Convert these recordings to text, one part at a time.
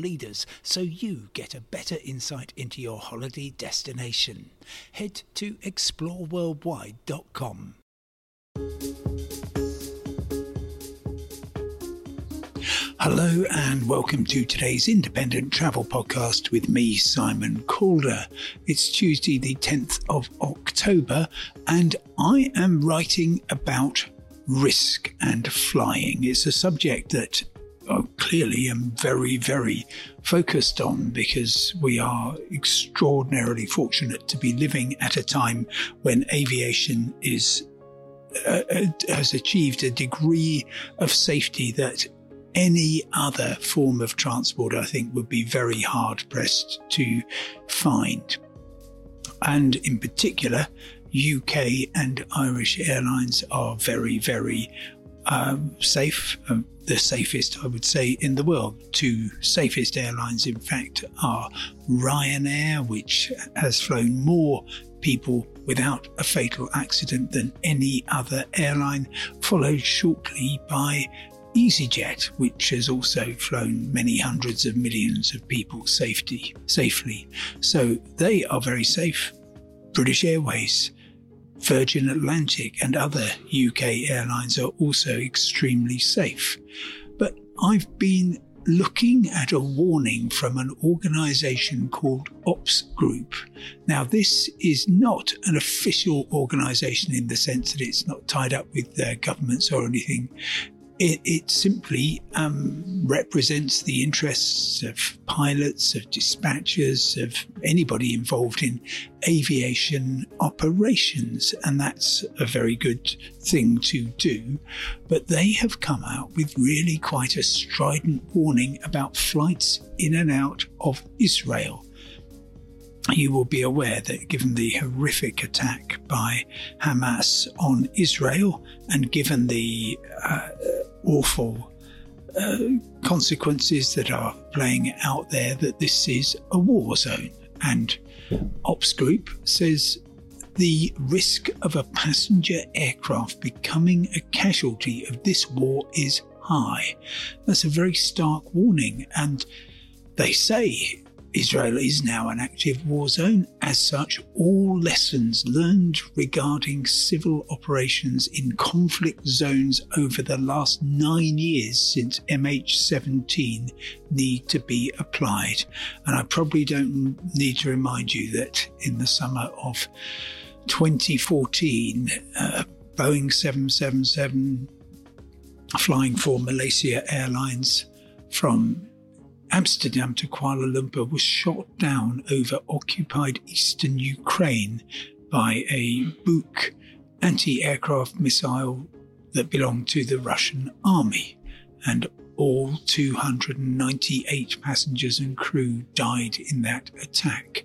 leaders so you get a better insight into your holiday destination. Head to exploreworldwide.com. Hello and welcome to today's independent travel podcast with me, Simon Calder. It's Tuesday, the 10th of October, and I am writing about risk and flying. It's a subject that clearly am very, very focused on because we are extraordinarily fortunate to be living at a time when aviation is uh, uh has achieved a degree of safety that any other form of transport, I think, would be very hard pressed to find. And in particular, UK and Irish airlines are very, very um, safe, um, the safest, I would say, in the world. Two safest airlines, in fact, are Ryanair, which has flown more people without a fatal accident than any other airline, followed shortly by EasyJet, which has also flown many hundreds of millions of people safety, safely. So they are very safe. British Airways, Virgin Atlantic, and other UK airlines are also extremely safe. But I've been looking at a warning from an organization called Ops Group. Now, this is not an official organization in the sense that it's not tied up with uh, governments or anything. It, it simply um, represents the interests of pilots, of dispatchers, of anybody involved in aviation operations. And that's a very good thing to do. But they have come out with really quite a strident warning about flights in and out of Israel you will be aware that given the horrific attack by Hamas on Israel and given the uh, awful uh, consequences that are playing out there, that this is a war zone. And Ops Group says the risk of a passenger aircraft becoming a casualty of this war is high. That's a very stark warning. And they say Israel is now an active war zone. As such, all lessons learned regarding civil operations in conflict zones over the last nine years since MH17 need to be applied. And I probably don't need to remind you that in the summer of 2014, uh, Boeing 777 flying for Malaysia Airlines from Amsterdam to Kuala Lumpur was shot down over occupied eastern Ukraine by a Buk anti aircraft missile that belonged to the Russian army, and all 298 passengers and crew died in that attack.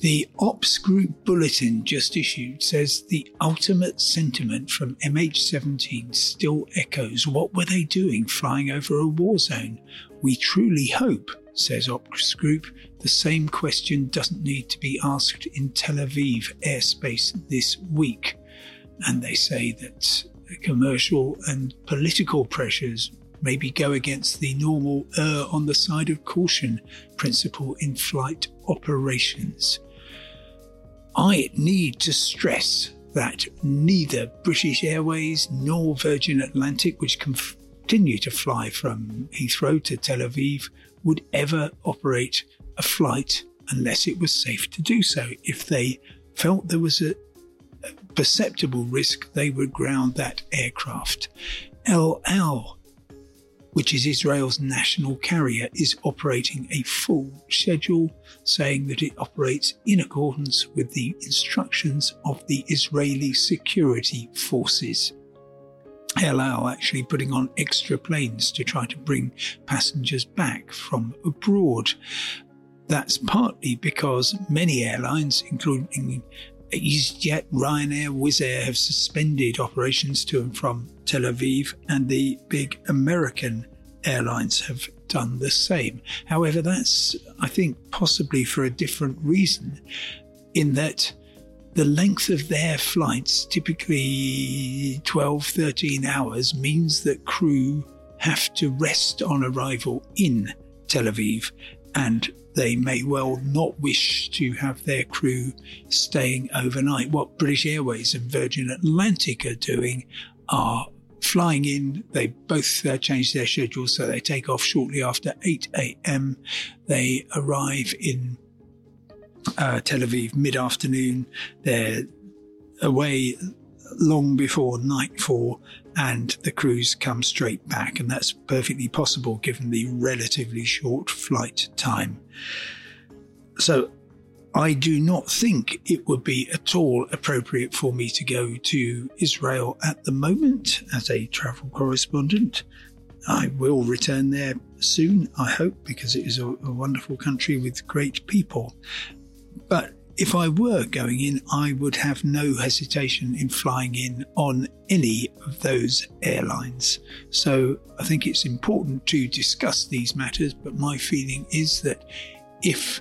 The Ops Group bulletin just issued says the ultimate sentiment from MH17 still echoes what were they doing flying over a war zone? We truly hope, says Ops Group, the same question doesn't need to be asked in Tel Aviv airspace this week. And they say that commercial and political pressures maybe go against the normal err on the side of caution principle in flight operations. I need to stress that neither British Airways nor Virgin Atlantic, which continue to fly from Heathrow to Tel Aviv, would ever operate a flight unless it was safe to do so. If they felt there was a perceptible risk, they would ground that aircraft. El Al which is Israel's national carrier, is operating a full schedule, saying that it operates in accordance with the instructions of the Israeli security forces. El Al actually putting on extra planes to try to bring passengers back from abroad. That's partly because many airlines, including EasyJet, Ryanair, Wizz Air, have suspended operations to and from Tel Aviv, and the big American airlines have done the same. However, that's, I think, possibly for a different reason, in that the length of their flights, typically 12, 13 hours, means that crew have to rest on arrival in Tel Aviv and they may well not wish to have their crew staying overnight. What British Airways and Virgin Atlantic are doing are flying in. They both uh, change their schedules, so they take off shortly after 8 a.m. They arrive in uh, Tel Aviv mid afternoon. They're away long before nightfall, and the crews come straight back. And that's perfectly possible given the relatively short flight time. So I do not think it would be at all appropriate for me to go to Israel at the moment as a travel correspondent. I will return there soon, I hope, because it is a, a wonderful country with great people. But if I were going in, I would have no hesitation in flying in on any of those airlines. So I think it's important to discuss these matters, but my feeling is that if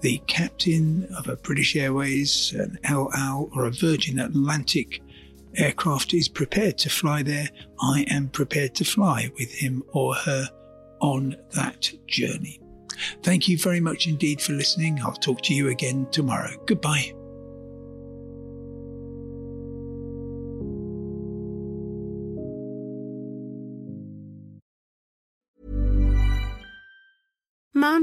the captain of a British Airways, an or a Virgin Atlantic aircraft is prepared to fly there, I am prepared to fly with him or her on that journey. Thank you very much indeed for listening. I'll talk to you again tomorrow. Goodbye.